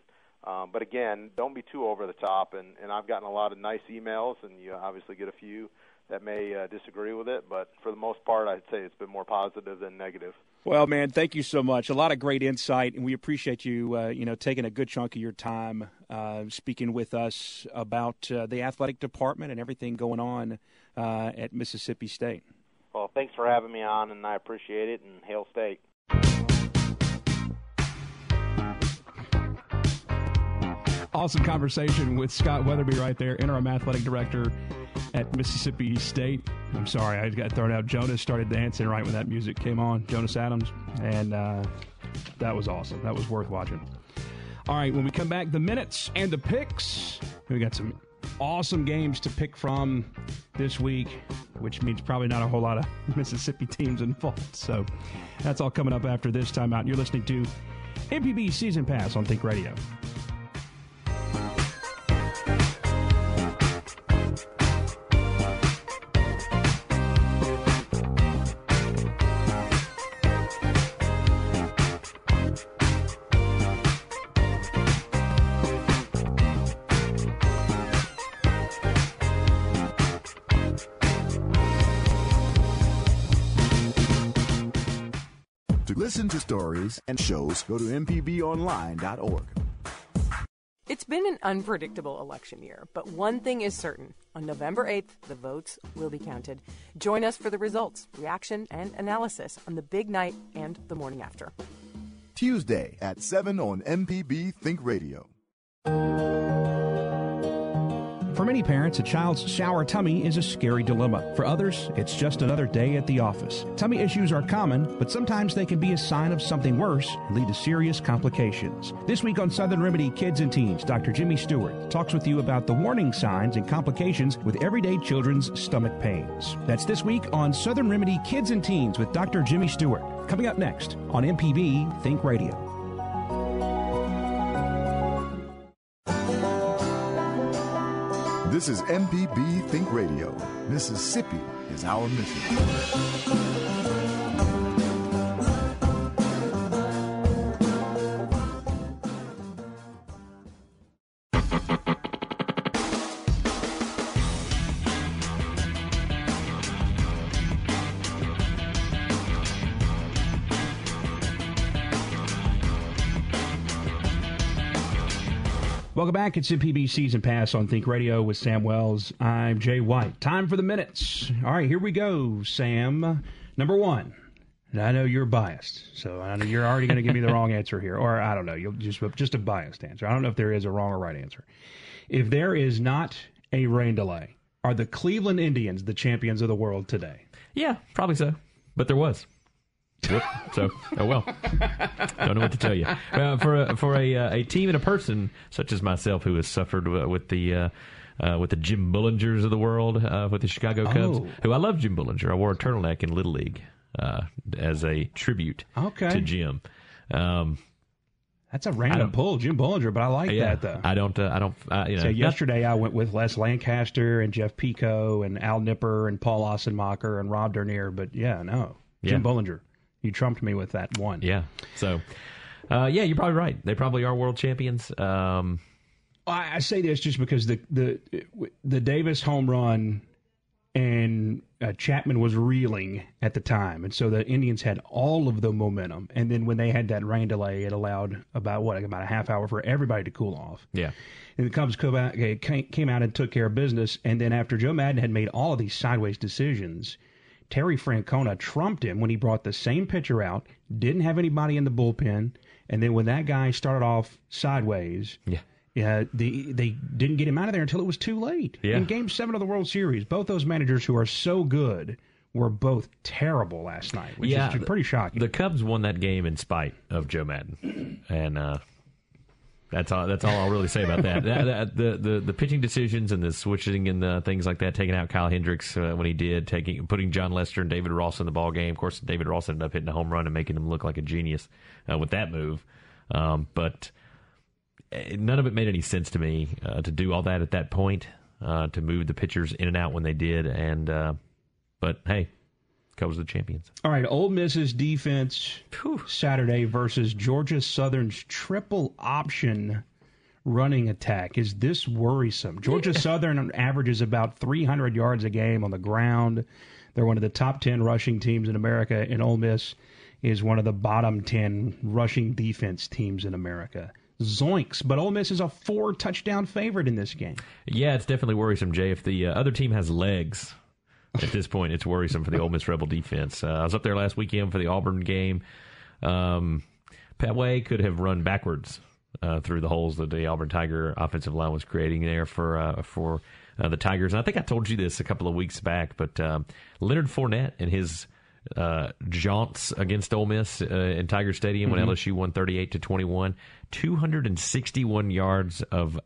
um, but again, don't be too over the top. And, and I've gotten a lot of nice emails, and you obviously get a few that may uh, disagree with it. But for the most part, I'd say it's been more positive than negative. Well, man, thank you so much. A lot of great insight, and we appreciate you, uh, you know, taking a good chunk of your time uh, speaking with us about uh, the athletic department and everything going on uh, at Mississippi State. Well, thanks for having me on, and I appreciate it. And hail State. awesome conversation with Scott Wetherbee right there, interim athletic director at Mississippi State. I'm sorry, I got thrown out. Jonas started dancing right when that music came on, Jonas Adams, and uh, that was awesome. That was worth watching. All right, when we come back, the minutes and the picks. We got some awesome games to pick from this week, which means probably not a whole lot of *laughs* Mississippi teams involved. So that's all coming up after this timeout. You're listening to MPB Season Pass on Think Radio. Stories and shows, go to MPBOnline.org. It's been an unpredictable election year, but one thing is certain. On November 8th, the votes will be counted. Join us for the results, reaction, and analysis on the big night and the morning after. Tuesday at 7 on MPB Think Radio. For many parents, a child's sour tummy is a scary dilemma. For others, it's just another day at the office. Tummy issues are common, but sometimes they can be a sign of something worse and lead to serious complications. This week on Southern Remedy Kids and Teens, Dr. Jimmy Stewart talks with you about the warning signs and complications with everyday children's stomach pains. That's this week on Southern Remedy Kids and Teens with Dr. Jimmy Stewart. Coming up next on MPB Think Radio. This is MPB Think Radio. Mississippi is our mission. Welcome back. It's MPB Season Pass on Think Radio with Sam Wells. I'm Jay White. Time for the minutes. All right, here we go, Sam. Number one. And I know you're biased, so I know you're already going to give me the wrong *laughs* answer here, or I don't know. You'll just just a biased answer. I don't know if there is a wrong or right answer. If there is not a rain delay, are the Cleveland Indians the champions of the world today? Yeah, probably so. But there was. Whoop. So, oh well. Don't know what to tell you. Uh, for a, for a uh, a team and a person such as myself who has suffered with the uh, uh, with the Jim Bullingers of the world, uh, with the Chicago Cubs, Oh. who I love Jim Bullinger. I wore a turtleneck in Little League uh, as a tribute Okay. to Jim. Um, That's a random pull, Jim Bullinger, but I like yeah, that though. I don't. Uh, I don't. Uh, you know, So not- yesterday I went with Les Lancaster and Jeff Pico and Al Nipper and Paul Assenmacher and Bob Dernier, but yeah, no, Jim Yeah. Bullinger, you trumped me with that one. Yeah. So, uh, yeah, you're probably right. They probably are world champions. Um, I, I say this just because the the the Davis home run and uh, Chapman was reeling at the time, and so the Indians had all of the momentum. And then when they had that rain delay, it allowed about what about a half hour for everybody to cool off. yeah. And the Cubs come out, came came out and took care of business. And then after Joe Maddon had made all of these sideways decisions, Terry Francona trumped him when he brought the same pitcher out, didn't have anybody in the bullpen, and then when that guy started off sideways, Yeah. uh, the, they didn't get him out of there until it was too late. Yeah. In Game Seven of the World Series, both those managers who are so good were both terrible last night, which Yeah, is pretty shocking. The Cubs won that game in spite of Joe Maddon, and uh, that's all. That's all I'll really say about that. That- that- the, the the pitching decisions and the switching and the things like that, taking out Kyle Hendricks uh, when he did, taking putting Jon Lester and David Ross in the ball game. Of course, David Ross ended up hitting a home run and making him look like a genius uh, with that move. Um, but eh, none of it made any sense to me uh, to do all that at that point, uh, to move the pitchers in and out when they did. And uh, but hey, Are the champions. All right, Ole Miss's defense Saturday versus Georgia Southern's triple option running attack. Is this worrisome? Georgia Southern averages about 300 yards a game on the ground. They're one of the top 10 rushing teams in America, and Ole Miss is one of the bottom 10 rushing defense teams in America. Zoinks! But Ole Miss is a four touchdown favorite in this game. Yeah, it's definitely worrisome, Jay. If the uh, other team has legs at this point, it's worrisome for the Ole Miss Rebel defense. Uh, I was up there last weekend for the Auburn game. Um, Pettway could have run backwards uh, through the holes that the Auburn Tiger offensive line was creating there for uh, for uh, the Tigers. And I think I told you this a couple of weeks back, but um, Leonard Fournette and his uh, jaunts against Ole Miss uh, in Tiger Stadium when LSU won 38 to 21, 261 yards of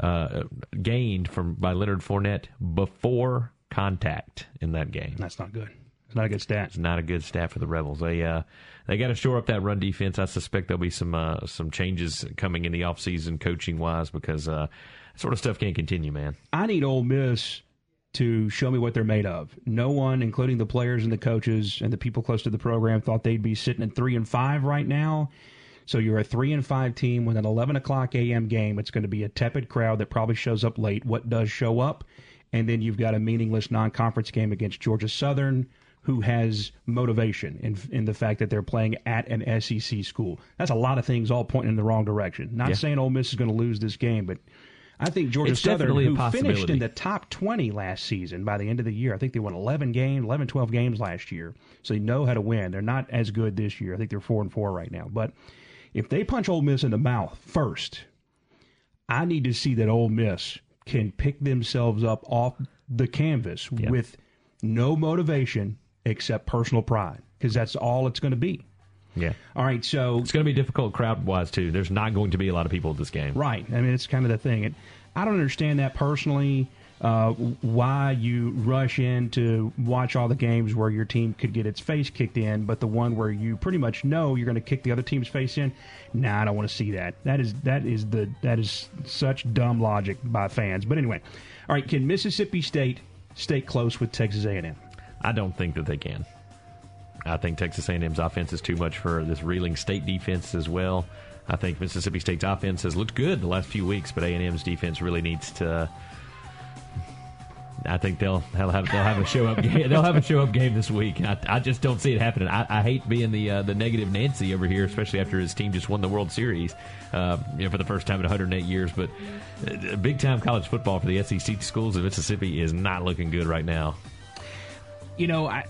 uh, gained from by Leonard Fournette before contact in that game. That's not good. It's not a good stat. It's not a good stat for the Rebels. They uh, they got to shore up that run defense. I suspect there'll be some uh, some changes coming in the offseason coaching wise because uh, that sort of stuff can't continue, man. I need Ole Miss to show me what they're made of. No one, including the players and the coaches and the people close to the program, thought they'd be sitting at three and five right now. So you're a three and five team with an 11 o'clock a.m. game. It's going to be a tepid crowd that probably shows up late. What does show up? And then you've got a meaningless non-conference game against Georgia Southern, who has motivation in in the fact that they're playing at an SEC school. That's a lot of things all pointing in the wrong direction. Not Yeah. saying Ole Miss is going to lose this game, but I think Georgia It's Southern, who finished in the top 20 last season by the end of the year. I think they won 11 games, 11, 12 games last year. So they know how to win. They're not as good this year. I think they're 4 and 4 right now. But if they punch Ole Miss in the mouth first, I need to see that Ole Miss can pick themselves up off the canvas with no motivation except personal pride, because that's all it's going to be. Yeah. All right, so It's going to be difficult crowd wise, too. There's not going to be a lot of people at this game. Right. I mean, it's kind of the thing. And I don't understand that personally. Uh, why you rush in to watch all the games where your team could get its face kicked in, but the one where you pretty much know you're going to kick the other team's face in, nah, I don't want to see that. That is that is the that is such dumb logic by fans. But anyway, all right. Can Mississippi State stay close with Texas A&M? I don't think that they can. I think Texas A&M's offense is too much for this reeling state defense as well. I think Mississippi State's offense has looked good the last few weeks, but A&M's defense really needs to. I think they'll they'll have they'll have a show up game. They'll have a show up game this week. I, I just don't see it happening. I, I hate being the uh, the negative Nancy over here, especially after his team just won the World Series, uh, you know, for the first time in 108 years. But uh, big time college football for the SEC schools in Mississippi is not looking good right now. You know, I,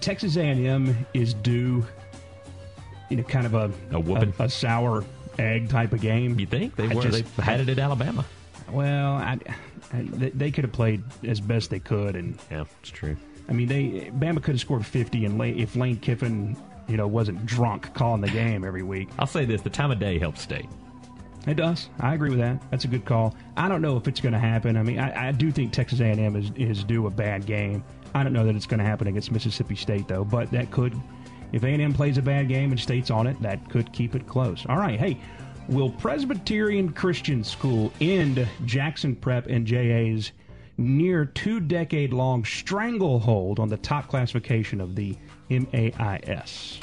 Texas A&M is due, you know, kind of a A whooping. a, sour egg type of game. You think they were? just- they had it at Alabama. Well, I, they, they could have played as best they could, and Yeah, it's true. I mean, they Bama could have scored fifty, and Lane, if Lane Kiffin, you know, wasn't drunk calling the game every week, I'll say this: the time of day helps state. it does. I agree with that. That's a good call. I don't know if it's going to happen. I mean, I, I do think Texas A&M is is due a bad game. I don't know that it's going to happen against Mississippi State though, but that could. If A&M plays a bad game and State's on it, that could keep it close. All right, hey, will Presbyterian Christian School end Jackson Prep and JA's near two-decade-long stranglehold on the top classification of the MAIS?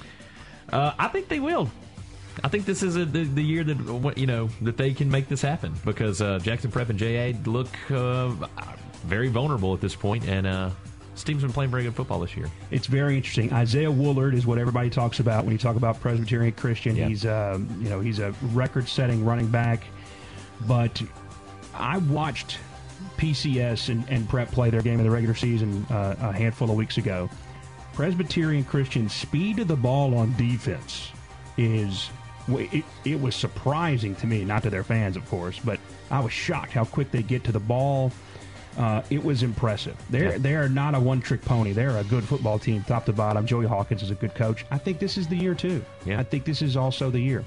Uh, I think they will. I think this is a, the, the year that you know that they can make this happen because uh, Jackson Prep and JA look uh, very vulnerable at this point, and uh, this team's been playing very good football this year. It's very interesting. Isaiah Woullard is what everybody talks about when you talk about Presbyterian Christian. Yeah. He's um, you know he's a record-setting running back, but I watched PCS and, and Prep play their game in the regular season uh, a handful of weeks ago. Presbyterian Christian's speed to the ball on defense is it, it was surprising to me, not to their fans, of course, but I was shocked how quick they get to the ball. Uh, it was impressive. They're Yeah. they are not a one trick pony. They're a good football team, top to bottom. Joey Hawkins is a good coach. I think this is the year too. Yeah. I think this is also the year.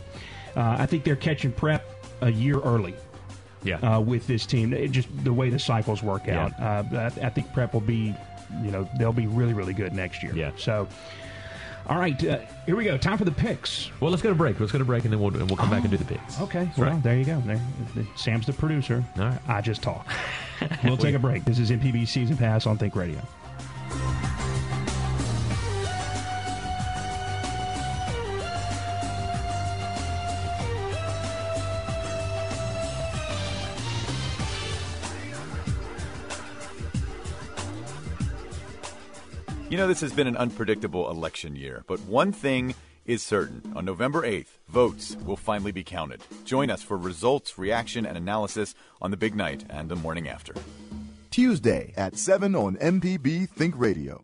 Uh, I think they're catching prep a year early Yeah, uh, with this team. It just the way the cycles work Yeah. out. Uh, I, I think prep will be, you know, they'll be really really good next year. Yeah. So, all right, uh, here we go. Time for the picks. well, let's go to break. Let's go to break, and then we'll and we'll come back and do the picks. Okay, well, right. there you go. There, Sam's the producer. All right. I just talk. *laughs* *laughs* we'll take a break. This is MPB Season Pass on Think Radio. You know, this has been an unpredictable election year, but one thing is certain. On November 8th, votes will finally be counted. Join us for results, reaction, and analysis on the big night and the morning after. Tuesday at 7 on MPB Think Radio.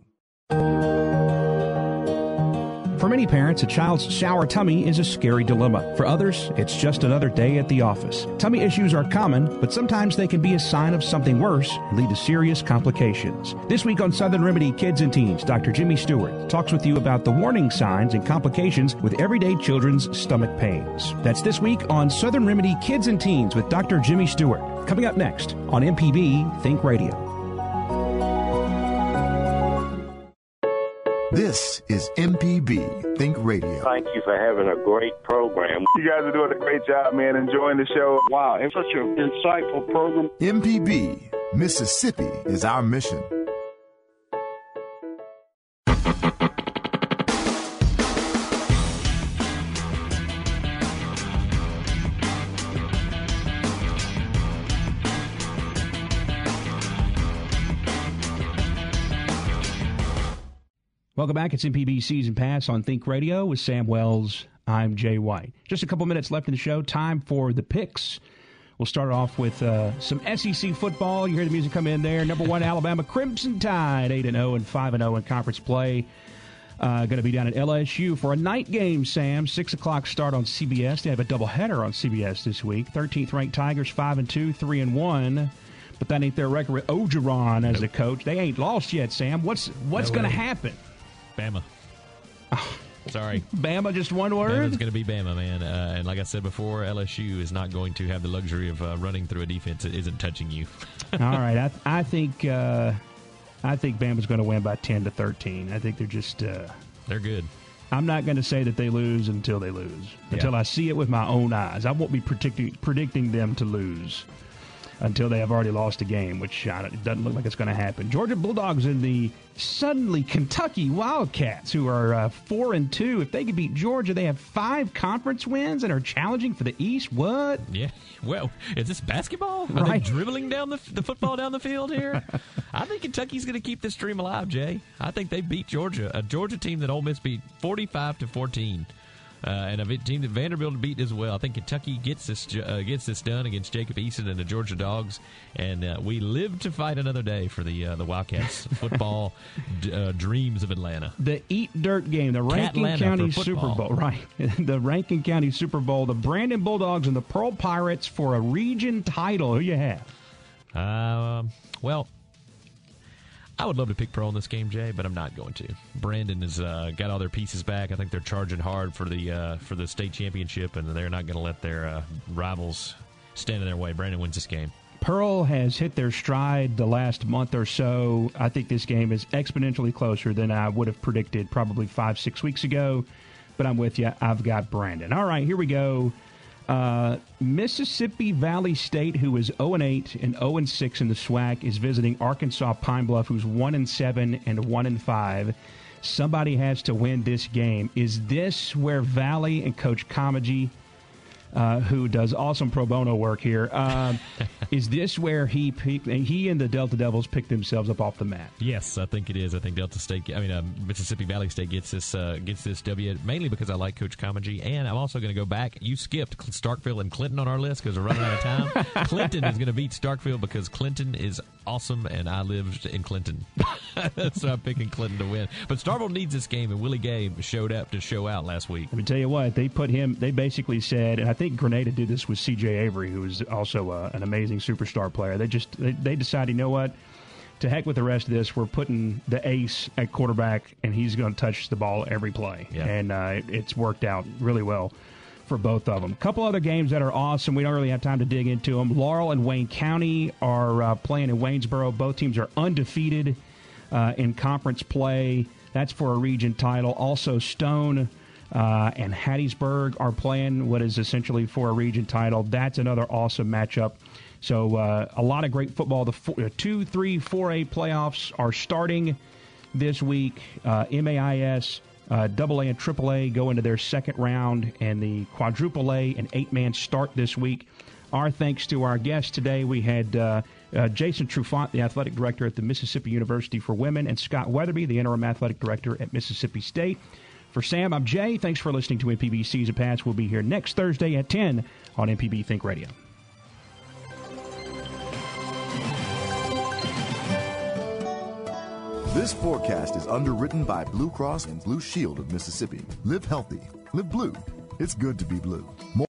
For many parents, a child's sour tummy is a scary dilemma. For others, it's just another day at the office. Tummy issues are common, but sometimes they can be a sign of something worse and lead to serious complications. This week on Southern Remedy Kids and Teens, Dr. Jimmy Stewart talks with you about the warning signs and complications with everyday children's stomach pains. That's this week on Southern Remedy Kids and Teens with Dr. Jimmy Stewart. Coming up next on MPB Think Radio. This is MPB Think Radio. Thank you for having a great program. You guys are doing a great job, man. Enjoying the show. Wow, it's such an insightful program. MPB, Mississippi is our mission. Welcome back. It's MPB Season Pass on Think Radio with Sam Wells. I'm Jay White. Just a couple minutes left in the show. Time for the picks. We'll start off with uh, some SEC football. You hear the music come in there. Number one, Alabama Crimson Tide, 8 0 and 5 0 in conference play. Uh, going to be down at LSU for a night game, Sam. 6 o'clock start on CBS. They have a doubleheader on CBS this week. 13th ranked Tigers, 5 and 2, 3 and 1 but that ain't their record with Orgeron as the coach. They ain't lost yet, Sam. What's what's No going to happen? Bama. *sighs* Sorry. Bama, just one word. Bama's going to be Bama, man. Uh, and like I said before, LSU is not going to have the luxury of uh, running through a defense that isn't touching you. *laughs* All right, I, *laughs* I think uh, I think Bama's going to win by ten to thirteen. I think they're just. Uh, They're good. I'm not going to say that they lose until they lose. Until I see it with my own eyes. I won't be predicting predicting them to lose until they have already lost a game, which it doesn't look like it's going to happen. Georgia Bulldogs and the suddenly Kentucky Wildcats, who are uh, four and two. If they could beat Georgia, they have five conference wins and are challenging for the East. What? Yeah. Well, is this basketball? Are Right. they dribbling down the, the football down the field here? *laughs* I think Kentucky's going to keep this stream alive, Jay. I think they beat Georgia, a Georgia team that Ole Miss beat 45 to 14. Uh, and a team that Vanderbilt beat as well. I think Kentucky gets this uh, gets this done against Jacob Eason and the Georgia Dogs, and uh, we live to fight another day for the uh, the Wildcats *laughs* football d- uh, dreams of Atlanta. The Eat Dirt game, the Rankin Catlanta County Super. Bowl, *laughs* right? the Rankin County Super Bowl, the Brandon Bulldogs and the Pearl Pirates for a region title. Who you have? Um, well, I would love to pick Pearl in this game, Jay, but I'm not going to. Brandon has uh, got all their pieces back. I think they're charging hard for the uh, for the state championship, and they're not going to let their uh, rivals stand in their way. Brandon wins this game. Pearl has hit their stride the last month or so. I think this game is exponentially closer than I would have predicted probably five, six weeks ago. But I'm with you. I've got Brandon. All right, here we go. Uh, Mississippi Valley State, who is 0 and 8 and 0 and 6 in the SWAC, is visiting Arkansas Pine Bluff, who's 1 and 7 and 1 and 5. Somebody has to win this game. Is this where Valley and Coach Comegy uh, who does awesome pro bono work here. Um, *laughs* is this where he picked, he and the Delta Devils picked themselves up off the mat? Yes, I think it is. I think Delta State, I mean uh, Mississippi Valley State gets this uh, gets this W mainly because I like Coach Comegy, and I'm also going to go back. You skipped Starkville and Clinton on our list because we're running out of time. *laughs* Clinton is going to beat Starkville because Clinton is awesome, and I lived in Clinton, *laughs* so I'm picking Clinton to win. But Starkville needs this game, and Willie Gay showed up to show out last week. Let me tell you what they put him. They basically said, and I think Grenada did this with C.J. Avery, who is also uh, an amazing superstar player. They just they, they decided, you know what, to heck with the rest of this. We're putting the ace at quarterback, and he's going to touch the ball every play, Yeah. and uh, it's worked out really well for both of them. A couple other games that are awesome. We don't really have time to dig into them. Laurel and Wayne County are uh, playing in Waynesboro. Both teams are undefeated uh, in conference play. That's for a region title. Also, Stone uh, and Hattiesburg are playing what is essentially for a region title. That's another awesome matchup. So, uh, a lot of great football. The uh, two, three, four A playoffs are starting this week. Uh, Uh, Double A and Triple A go into their second round, and the Quadruple A and eight man start this week. Our thanks to our guests today. We had uh, uh, Jason Trufant, the athletic director at the Mississippi University for Women, and Scott Wetherbee, the interim athletic director at Mississippi State. For Sam, I'm Jay. Thanks for listening to MPB Season Pass. We'll be here next Thursday at 10 on MPB Think Radio. This forecast is underwritten by Blue Cross and Blue Shield of Mississippi. Live healthy. Live blue. It's good to be blue. More